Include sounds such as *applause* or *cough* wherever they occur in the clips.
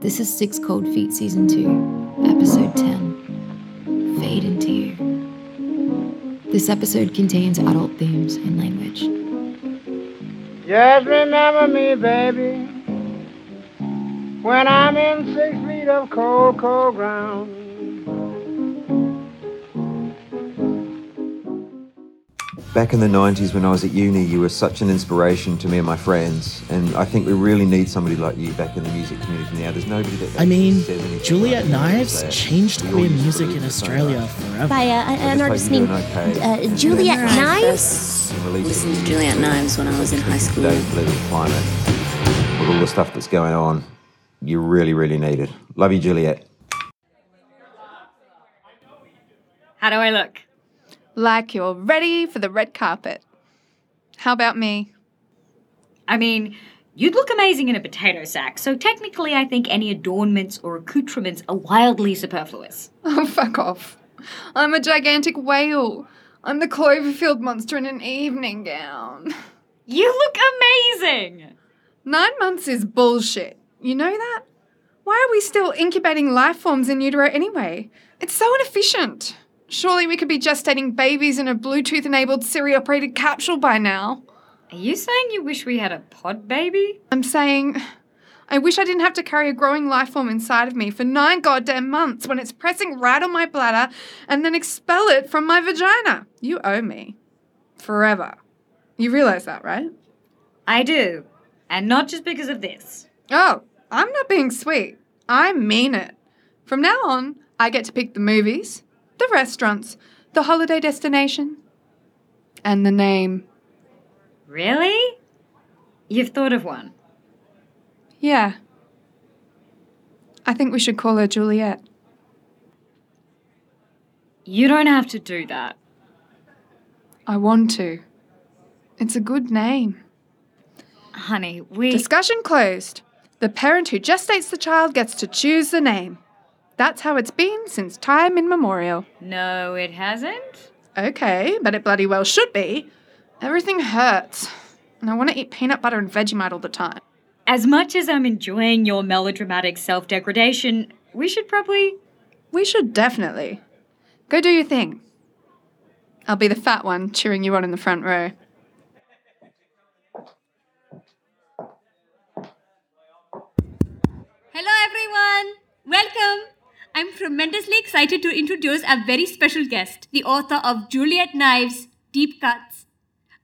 This is Six Cold Feet Season 2, Episode 10 Fade Into You. This episode contains adult themes and language. Just remember me, baby, when I'm in six feet of cold, cold ground. Back in the 90s when I was at uni, you were such an inspiration to me and my friends. And I think we really need somebody like you back in the music community now. There's nobody that I mean, Juliet like. Knives That changed we all queer music in Australia forever. by a, I an just artist hope you're named okay. uh, Juliet And Knives. and listened to Juliet Knives when I was in high school. Today's political climate, with all the stuff that's going on, you really, really need it. Love you, Juliet. How do I look? Like you're ready for the red carpet. How about me? I mean, you'd look amazing in a potato sack, so technically I think any adornments or accoutrements are wildly superfluous. *laughs* Oh, fuck off. I'm a gigantic whale. I'm the Cloverfield monster in an evening gown. *laughs* You look amazing! Nine months is bullshit. You know that? Why are we still incubating life forms in utero anyway? It's so inefficient. Surely we could be gestating babies in a Bluetooth enabled Siri operated capsule by now. Are you saying you wish we had a pod baby? I'm saying, I wish I didn't have to carry a growing life form inside of me for nine goddamn months when it's pressing right on my bladder and then expel it from my vagina. You owe me. Forever. You realize that, right? I do. And not just because of this. Oh, I'm not being sweet. I mean it. From now on, I get to pick the movies, the restaurants, the holiday destination, and the name. Really? You've thought of one. Yeah. I think we should call her Juliet. You don't have to do that. I want to. It's a good name. Honey, we. Discussion closed. The parent who gestates the child gets to choose the name. That's how it's been since time immemorial. no, it hasn't? Okay, but it bloody well should be. Everything hurts. And I want to eat peanut butter and Vegemite all the time. As much as I'm enjoying your melodramatic self degradation, we should probably. We should definitely. Go do your thing. I'll be the fat one cheering you on in the front row. Hello everyone! Welcome! I'm tremendously excited to introduce a very special guest, the author of Juliet Knives Deep Cuts,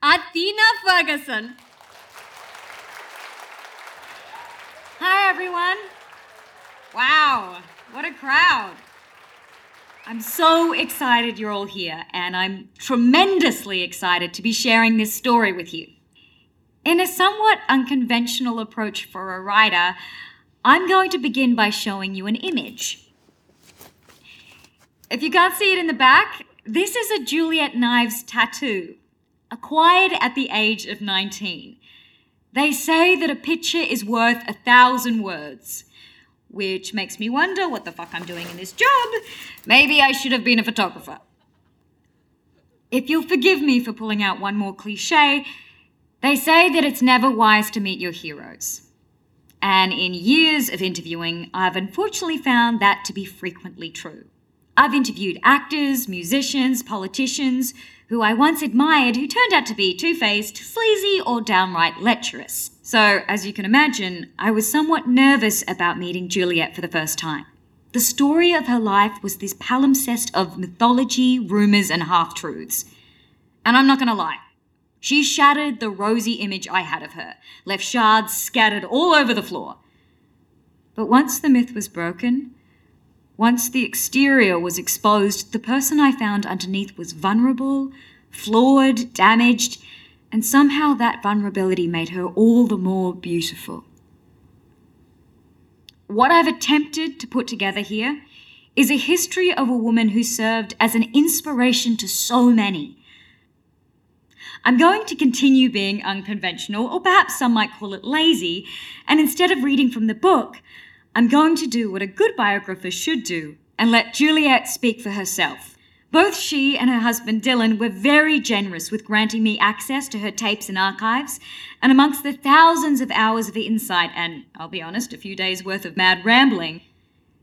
Athena Ferguson. Hi, everyone. Wow, what a crowd. I'm so excited you're all here, and I'm tremendously excited to be sharing this story with you. In a somewhat unconventional approach for a writer, I'm going to begin by showing you an image. If you can't see it in the back, this is a Juliet Knives tattoo, acquired at the age of 19. They say that a picture is worth a thousand words, which makes me wonder what the fuck I'm doing in this job. Maybe I should have been a photographer. If you'll forgive me for pulling out one more cliche, they say that it's never wise to meet your heroes. And in years of interviewing, I've unfortunately found that to be frequently true. I've interviewed actors, musicians, politicians who I once admired who turned out to be two faced, sleazy, or downright lecherous. So, as you can imagine, I was somewhat nervous about meeting Juliet for the first time. The story of her life was this palimpsest of mythology, rumours, and half truths. And I'm not gonna lie, she shattered the rosy image I had of her, left shards scattered all over the floor. But once the myth was broken, once the exterior was exposed, the person I found underneath was vulnerable, flawed, damaged, and somehow that vulnerability made her all the more beautiful. What I've attempted to put together here is a history of a woman who served as an inspiration to so many. I'm going to continue being unconventional, or perhaps some might call it lazy, and instead of reading from the book, I'm going to do what a good biographer should do and let Juliet speak for herself Both she and her husband Dylan were very generous with granting me access to her tapes and archives, and amongst the thousands of hours of insight and, I'll be honest, a few days' worth of mad rambling,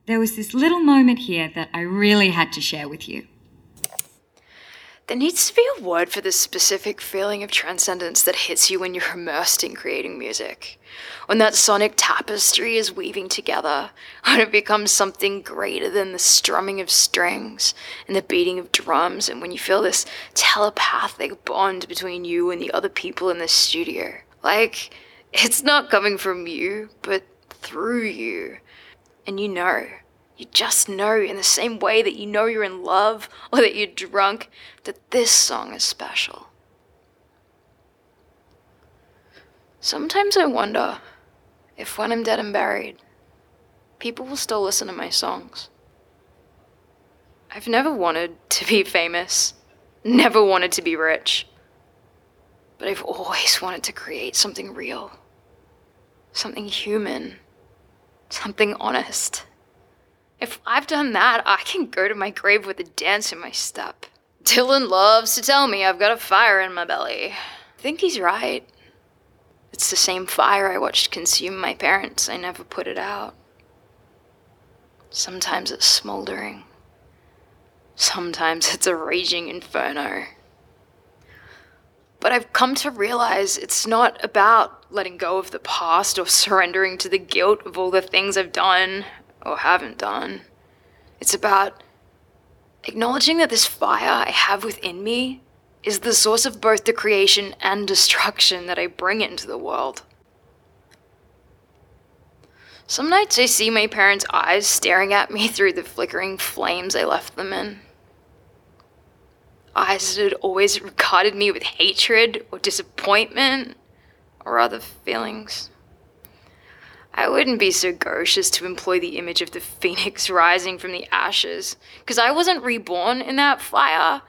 there was this little moment here that I really had to share with you. There needs to be a word for this specific feeling of transcendence that hits you when you're immersed in creating music. When that sonic tapestry is weaving together, when it becomes something greater than the strumming of strings and the beating of drums, and when you feel this telepathic bond between you and the other people in the studio. Like, it's not coming from you, but through you. And you know. You just know in the same way that you know you're in love or that you're drunk that this song is special. Sometimes I wonder if when I'm dead and buried, people will still listen to my songs. I've never wanted to be famous, never wanted to be rich, but I've always wanted to create something real, something human, something honest. If I've done that, I can go to my grave with a dance in my step. Dylan loves to tell me I've got a fire in my belly. I think he's right. It's the same fire I watched consume my parents. I never put it out. Sometimes it's smoldering. Sometimes *laughs* it's a raging inferno. But I've come to realize it's not about letting go of the past or surrendering to the guilt of all the things I've done or haven't done. It's about acknowledging that this fire I have within me is the source of both the creation and destruction that I bring into the world. Some nights I see my parents' eyes staring at me through the flickering flames I left them in. Eyes that had always regarded me with hatred or disappointment or other feelings. I wouldn't be so gauche as to employ the image of the *laughs* phoenix rising from the ashes, because I wasn't reborn in that fire.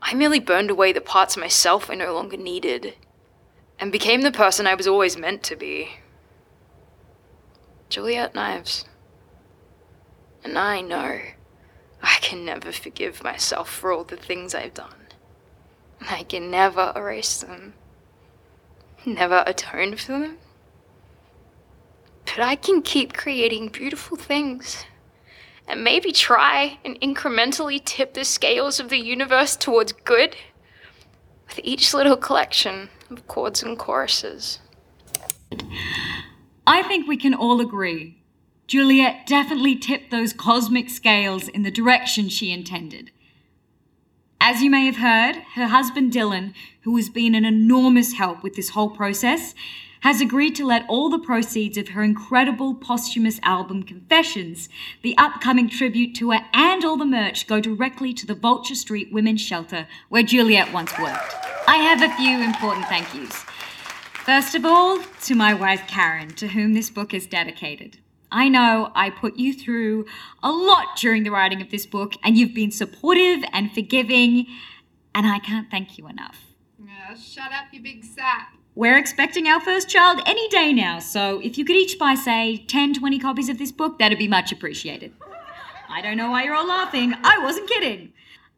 I merely burned away the parts of myself I no longer needed, and became the person I was always meant to be. Juliet Knives. And I know I can never forgive myself for all the things I've done. I can never erase them, never atone for them. But I can keep creating beautiful things. And maybe try and incrementally tip the scales of the universe towards good with each little collection of chords and choruses. I think we can all agree Juliet definitely tipped those cosmic scales in the direction she intended. As you may have heard, her husband Dylan, who has been an enormous help with this whole process, has agreed to let all the proceeds of her incredible posthumous album Confessions, the upcoming tribute to her, and all the merch go directly to the Vulture Street Women's Shelter, where Juliet once worked. I have a few important thank yous. First of all, to my wife Karen, to whom this book is dedicated. I know I put you through a lot during the writing of this book, and you've been supportive and forgiving, and I can't thank you enough. Shut up, you big sap. We're expecting our first child any day now, so if you could each buy, say, 10, 20 copies of this book, that'd be much appreciated. I don't know why you're all laughing. I wasn't kidding.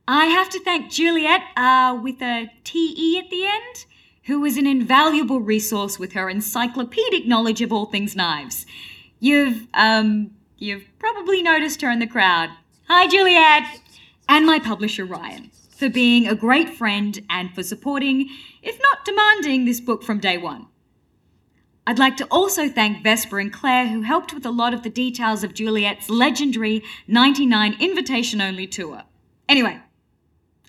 I have to thank Juliette, uh, with a T-E at the end, who was an invaluable resource with her encyclopedic knowledge of all things knives. You've, um, you've probably noticed her in the crowd. Hi, Juliette! And my publisher, Ryan, for being a great friend and for supporting, if not demanding, this book from day one. I'd like to also thank Vesper and Claire, who helped with a lot of the details of Juliet's legendary 99 invitation only tour. Anyway,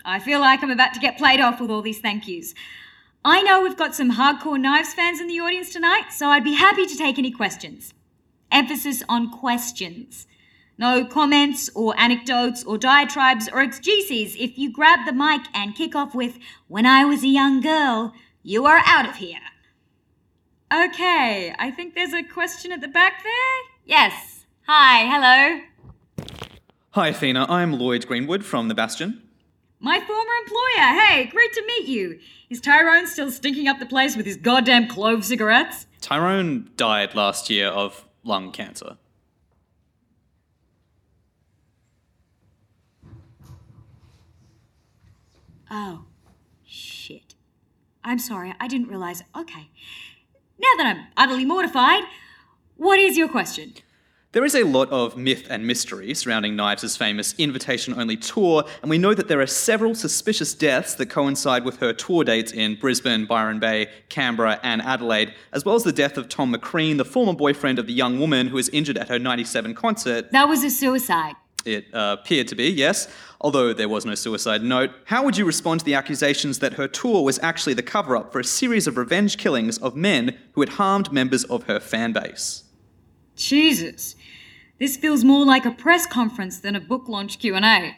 I feel like I'm about to get played off with all these thank yous. I know we've got some hardcore knives fans in the audience tonight, so I'd be happy to take any questions. Emphasis on questions. No comments or anecdotes or diatribes or exegeses. If you grab the mic and kick off with, When I was a young girl, you are out of here. Okay, I think there's a question at the back there. Yes. Hi, hello. Hi, Athena. I'm Lloyd Greenwood from The Bastion. My former employer. Hey, great to meet you. Is Tyrone still stinking up the place with his goddamn clove cigarettes? Tyrone died last year of lung cancer. Oh, shit. I'm sorry, I didn't realize. Okay. Now that I'm utterly mortified, what is your question? There is a lot of myth and mystery surrounding Knives' famous invitation only tour, and we know that there are several suspicious deaths that coincide with her tour dates in Brisbane, Byron Bay, Canberra, and Adelaide, as well as the death of Tom McCrean, the former boyfriend of the young woman who was injured at her 97 concert. That was a suicide. It uh, appeared to be, yes, although there was no suicide note. How would you respond to the accusations that her tour was actually the cover up for a series of revenge killings of men who had harmed members of her fan base? Jesus. This feels more like a press conference than a book launch Q&A.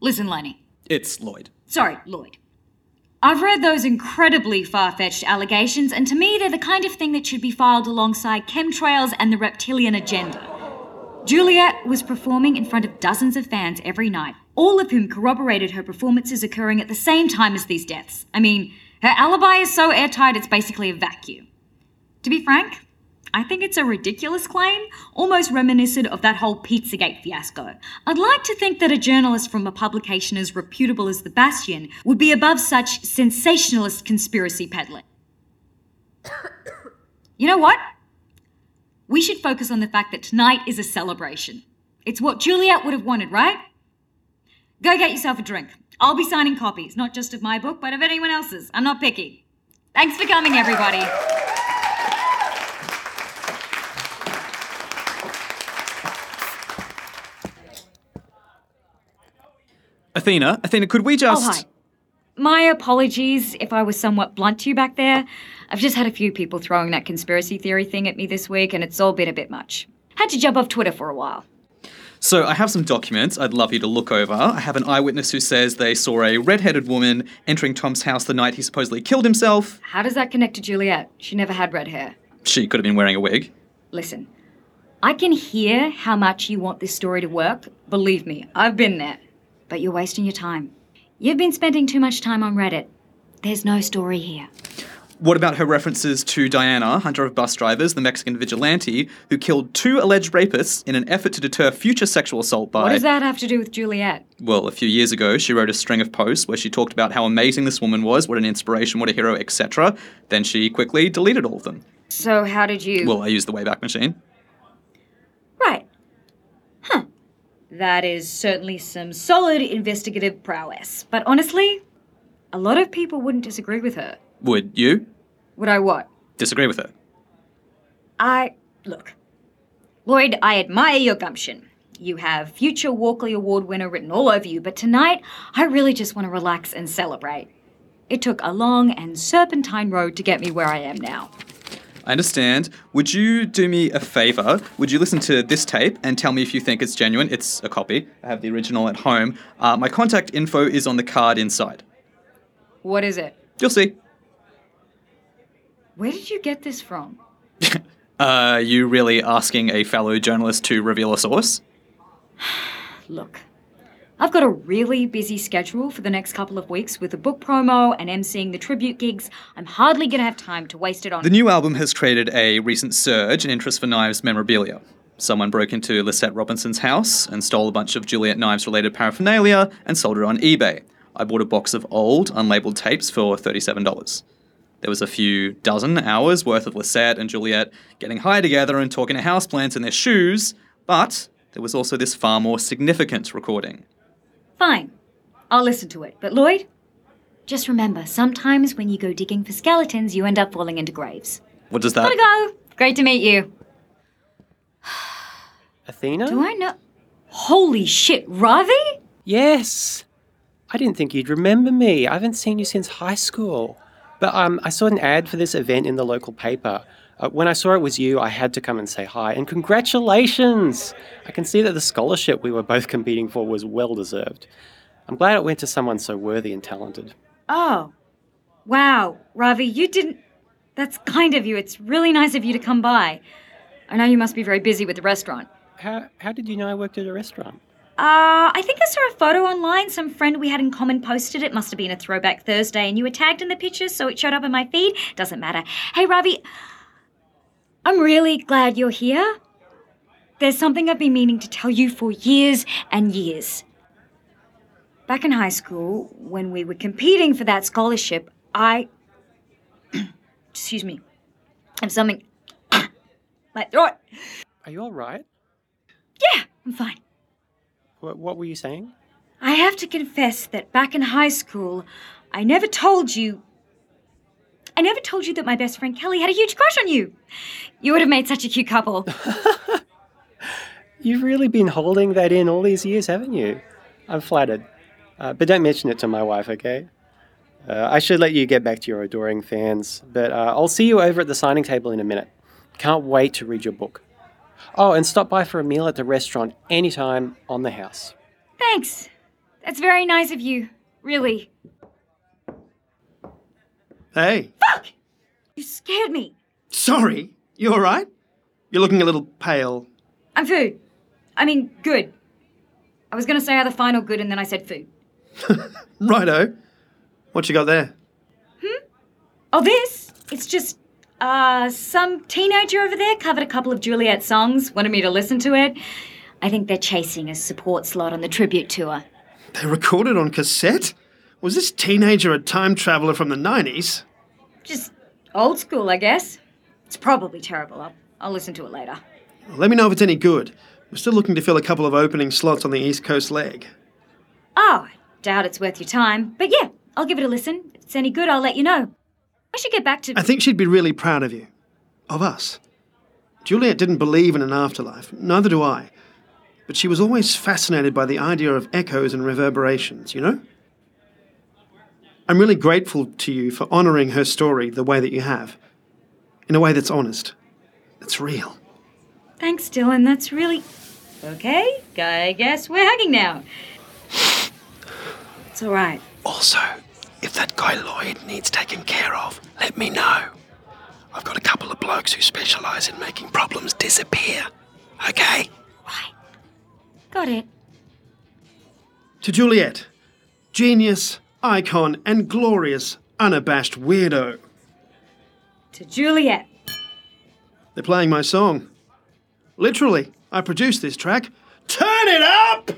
Listen, Lenny. It's Lloyd. Sorry, Lloyd. I've read those incredibly far-fetched allegations, and to me they're the kind of thing that should be filed alongside chemtrails and the reptilian agenda. Juliet was performing in front of dozens of fans every night, all of whom corroborated her performances occurring at the same time as these deaths. I mean, her alibi is so airtight it's basically a vacuum. To be frank, I think it's a ridiculous claim, almost reminiscent of that whole Pizzagate fiasco. I'd like to think that a journalist from a publication as reputable as The Bastion would be above such sensationalist conspiracy peddling. *coughs* you know what? We should focus on the fact that tonight is a celebration. It's what Juliet would have wanted, right? Go get yourself a drink. I'll be signing copies, not just of my book, but of anyone else's. I'm not picky. Thanks for coming, everybody. Athena, Athena, could we just. Oh, hi. My apologies if I was somewhat blunt to you back there. I've just had a few people throwing that conspiracy theory thing at me this week, and it's all been a bit much. Had to jump off Twitter for a while. So, I have some documents I'd love you to look over. I have an eyewitness who says they saw a red headed woman entering Tom's house the night he supposedly killed himself. How does that connect to Juliet? She never had red hair. She could have been wearing a wig. Listen, I can hear how much you want this story to work. Believe me, I've been there. But you're wasting your time. You've been spending too much time on Reddit. There's no story here. What about her references to Diana, hunter of bus drivers, the Mexican vigilante, who killed two alleged rapists in an effort to deter future sexual assault by. What does that have to do with Juliet? Well, a few years ago, she wrote a string of posts where she talked about how amazing this woman was, what an inspiration, what a hero, etc. Then she quickly deleted all of them. So, how did you. Well, I used the Wayback Machine. Right. That is certainly some solid investigative prowess. But honestly, a lot of people wouldn't disagree with her. Would you Would I what? disagree with her? I. Look. Lloyd, I admire your gumption. You have future Walkley Award winner written all over you, but tonight, I really just want to relax and celebrate. It took a long and serpentine road to get me where I am now. I understand. Would you do me a favor? Would you listen to this tape and tell me if you think it's genuine? It's a copy. I have the original at home. Uh, my contact info is on the card inside. What is it? You'll see. Where did you get this from? Are *laughs* you really asking a fellow journalist to reveal a source? *sighs* Look, I've got a really busy schedule for the next couple of weeks with the book promo and emceeing the tribute gigs. I'm hardly going to have time to waste it on. The new album has created a recent surge in interest for Knives memorabilia. Someone broke into Lisette Robinson's house and stole a bunch of Juliet Knives related paraphernalia and sold it on eBay. I bought a box of old, unlabeled tapes for $37. There was a few dozen hours worth of Lisette and Juliet getting high together and talking to houseplants in their shoes, but there was also this far more significant recording. Fine. I'll listen to it. But Lloyd, just remember sometimes when you go digging for skeletons, you end up falling into graves. What does that? Gotta go. Great to meet you. *sighs* Athena? Do I know? Holy shit, Ravi? Yes. I didn't think you'd remember me. I haven't seen you since high school. But um, I saw an ad for this event in the local paper. Uh, when I saw it was you, I had to come and say hi. And congratulations! I can see that the scholarship we were both competing for was well deserved. I'm glad it went to someone so worthy and talented. Oh. Wow, Ravi, you didn't. That's kind of you. It's really nice of you to come by. I know you must be very busy with the restaurant. How, how did you know I worked at a restaurant? Uh, I think I saw a photo online. Some friend we had in common posted it. Must have been a throwback Thursday, and you were tagged in the picture, so it showed up in my feed. Doesn't matter. Hey, Ravi, I'm really glad you're here. There's something I've been meaning to tell you for years and years. back in high school, when we were competing for that scholarship, I. *clears throat* Excuse me. I have something. *coughs* My throat. Are you all right? Yeah, I'm fine. What, what were you saying? I have to confess that back in high school, I never told you. I never told you that my best friend Kelly had a huge crush on you. You would have made such a cute couple. *laughs* You've really been holding that in all these years, haven't you? I'm flattered. Uh, but don't mention it to my wife, okay? Uh, I should let you get back to your adoring fans, but uh, I'll see you over at the signing table in a minute. Can't wait to read your book. Oh, and stop by for a meal at the restaurant anytime on the house. Thanks. That's very nice of you. Really. Hey, Fuck! You scared me. sorry. You all right? You're looking a little pale. I'm food. I mean, good. I was gonna say either fine or good, and then I said food. *laughs* Righto. What you got there? Hmm? Oh, this? It's just, uh, some teenager over there covered a couple of Juliet songs, wanted me to listen to it. I think they're chasing a support slot on the tribute tour. They recorded on cassette? Was this teenager a time traveler from the 90s? Just old school, I guess. It's probably terrible. I'll, I'll listen to it later. Let me know if it's any good. We're still looking to fill a couple of opening slots on the East Coast leg. Oh, I doubt it's worth your time. But yeah, I'll give it a listen. If it's any good, I'll let you know. I should get back to. I think she'd be really proud of you. Of us. Juliet didn't believe in an afterlife, neither do I. But she was always fascinated by the idea of echoes and reverberations, you know? I'm really grateful to you for honouring her story the way that you have. In a way that's honest. That's real. Thanks, Dylan. That's really. Okay, I guess we're hugging now. It's alright. Also, if that guy Lloyd needs taken care of, let me know. I've got a couple of blokes who specialise in making problems disappear. Okay? Right. Got it. To Juliet, genius, icon, and glorious, unabashed weirdo. To Juliet. They're playing my song. Literally, I produced this track. Turn it up!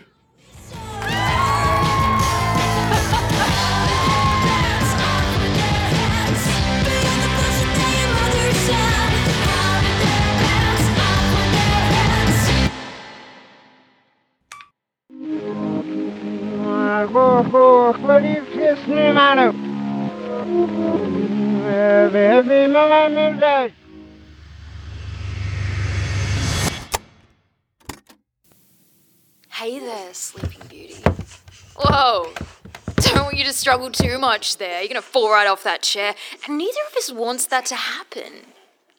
To struggle too much there. You're gonna fall right off that chair, and neither of us wants that to happen.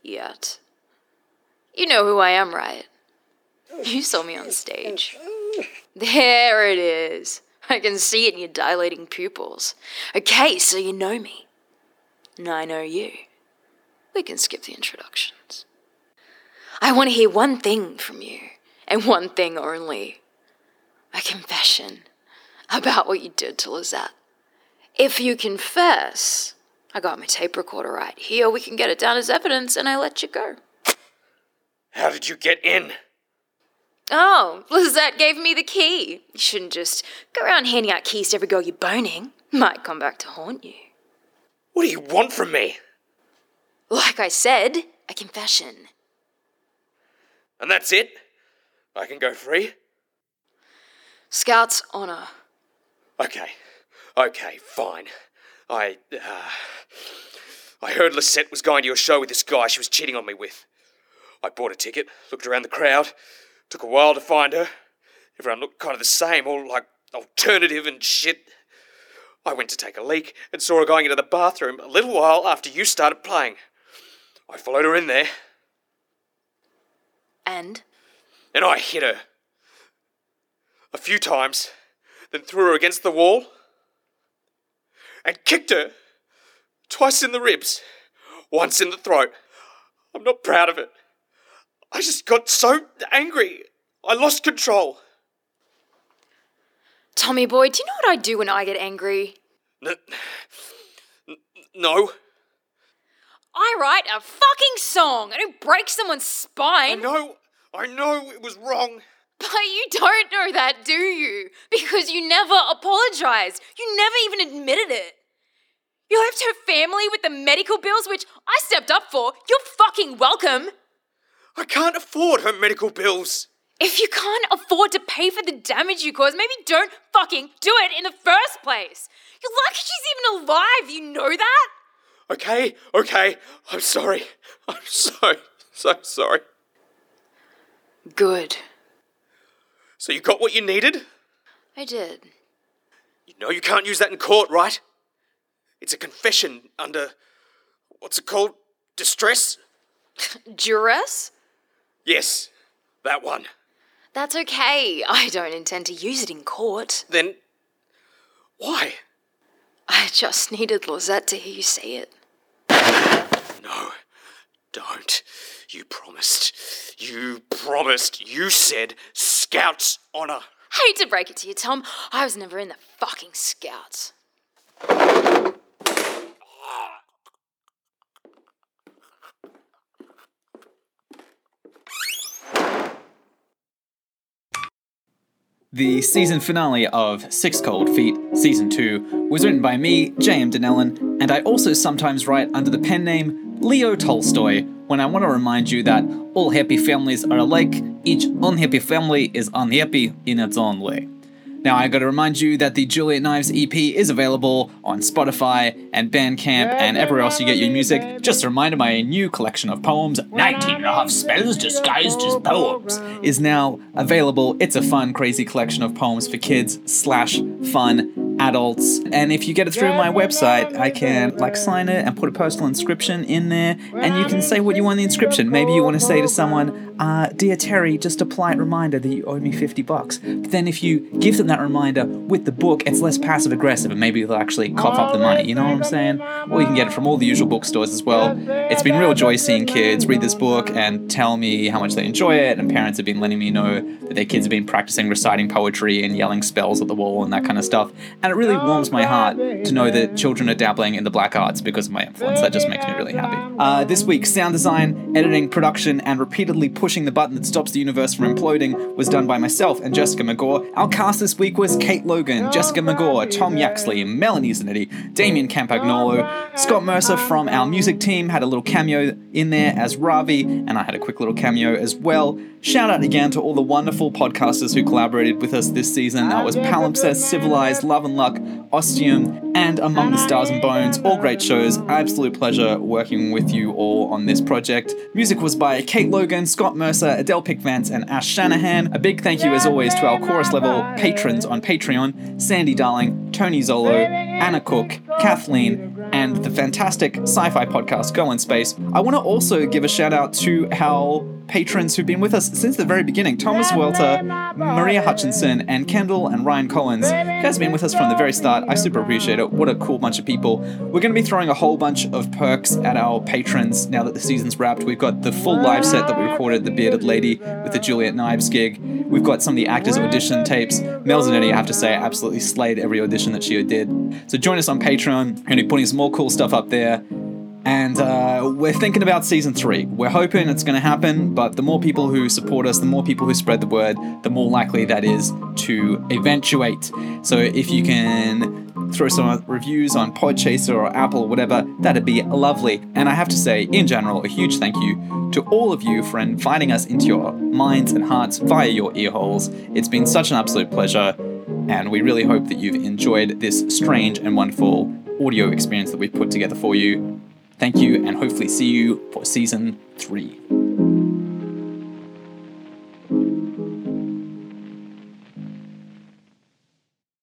Yet. You know who I am, right? You saw me on stage. There it is. I can see it in your dilating pupils. Okay, so you know me. And I know you. We can skip the introductions. I want to hear one thing from you, and one thing only a confession about what you did to Lizette. If you confess, I got my tape recorder right here, we can get it down as evidence, and I let you go. How did you get in? Oh, Lizette gave me the key. You shouldn't just go around handing out keys to every girl you're boning. Might come back to haunt you. What do you want from me? Like I said, a confession. And that's it? I can go free? Scout's honor. Okay. Okay, fine. I, uh, I heard Lisette was going to your show with this guy she was cheating on me with. I bought a ticket, looked around the crowd, took a while to find her. Everyone looked kind of the same, all like alternative and shit. I went to take a leak and saw her going into the bathroom a little while after you started playing. I followed her in there, And? and I hit her. A few times, then threw her against the wall and kicked her. Twice in the ribs, once in the throat. I'm not proud of it. I just got so angry. I lost control. Tommy boy, do you know what I do when I get angry? N- no. I write a fucking song. I don't break someone's spine. I know. I know it was wrong. But you don't know that, do you? Because you never apologized. You never even admitted it. You left her family with the medical bills, which I stepped up for. You're fucking welcome. I can't afford her medical bills. If you can't afford to pay for the damage you caused, maybe don't fucking do it in the first place. You're lucky she's even alive, you know that? Okay, okay. I'm sorry. I'm so, so sorry. Good. So you got what you needed? I did. You know you can't use that in court, right? It's a confession under. What's it called? Distress? *laughs* Duress? Yes, that one. That's okay. I don't intend to use it in court. Then. Why? I just needed Lizette to hear you say it. No, don't. You promised. You promised. You said Scouts honour. Hate to break it to you, Tom. I was never in the fucking Scouts. The season finale of Six Cold Feet, Season 2, was written by me, J.M. Donellan, and I also sometimes write under the pen name Leo Tolstoy when I want to remind you that all happy families are alike, each unhappy family is unhappy in its own way. Now, I gotta remind you that the Juliet Knives EP is available on Spotify and Bandcamp and everywhere else you get your music. Just a reminder, my new collection of poems, 19 and a half spells disguised as poems, is now available. It's a fun, crazy collection of poems for kids slash fun adults. And if you get it through my website, I can like sign it and put a postal inscription in there, and you can say what you want in the inscription. Maybe you want to say to someone, uh, "Dear Terry, just a polite reminder that you owe me 50 bucks." But then if you give them that reminder with the book, it's less passive aggressive, and maybe they'll actually cough up the money. You know what I'm saying? Or you can get it from all the usual bookstores as well. It's been real joy seeing kids read this book and tell me how much they enjoy it, and parents have been letting me know that their kids have been practicing reciting poetry and yelling spells at the wall and that kind of stuff. And it really warms my heart to know that children are dabbling in the black arts because of my influence. That just makes me really happy. Uh, this week, sound design, editing, production, and repeatedly pushing the button that stops the universe from imploding was done by myself and Jessica McGaw. Our cast this week was Kate Logan, Jessica McGaw, Tom Yaxley, Melanie Zanetti, Damien Campagnolo, Scott Mercer from our music team had a little cameo in there as Ravi, and I had a quick little cameo as well. Shout out again to all the wonderful podcasters who collaborated with us this season. That was Palimpsest, Civilized, Love and Luck, Ostium, and Among the Stars and Bones. All great shows. Absolute pleasure working with you all on this project. Music was by Kate Logan, Scott Mercer, Adele Pickvance, and Ash Shanahan. A big thank you, as always, to our chorus level patrons on Patreon Sandy Darling, Tony Zolo, Anna Cook, Kathleen, and the fantastic sci fi podcast Go in Space. I want to also give a shout out to our patrons who've been with us since the very beginning Thomas Welter, Maria Hutchinson, and Kendall and Ryan Collins. You guys have been with us from the very start. I super appreciate it. What a cool bunch of people. We're going to be throwing a whole bunch of perks at our patrons now that the season's wrapped. We've got the full live set that we recorded the Bearded Lady with the Juliet Knives gig. We've got some of the actors' audition tapes. Mel Zanetti, I have to say, absolutely slayed every audition that she did. So join us on Patreon. We're going to be putting some more cool stuff up there. And uh, we're thinking about season three. We're hoping it's going to happen, but the more people who support us, the more people who spread the word, the more likely that is to eventuate. So if you can throw some reviews on Podchaser or Apple or whatever, that'd be lovely. And I have to say, in general, a huge thank you to all of you for inviting us into your minds and hearts via your ear holes. It's been such an absolute pleasure, and we really hope that you've enjoyed this strange and wonderful audio experience that we've put together for you. Thank you, and hopefully see you for season three.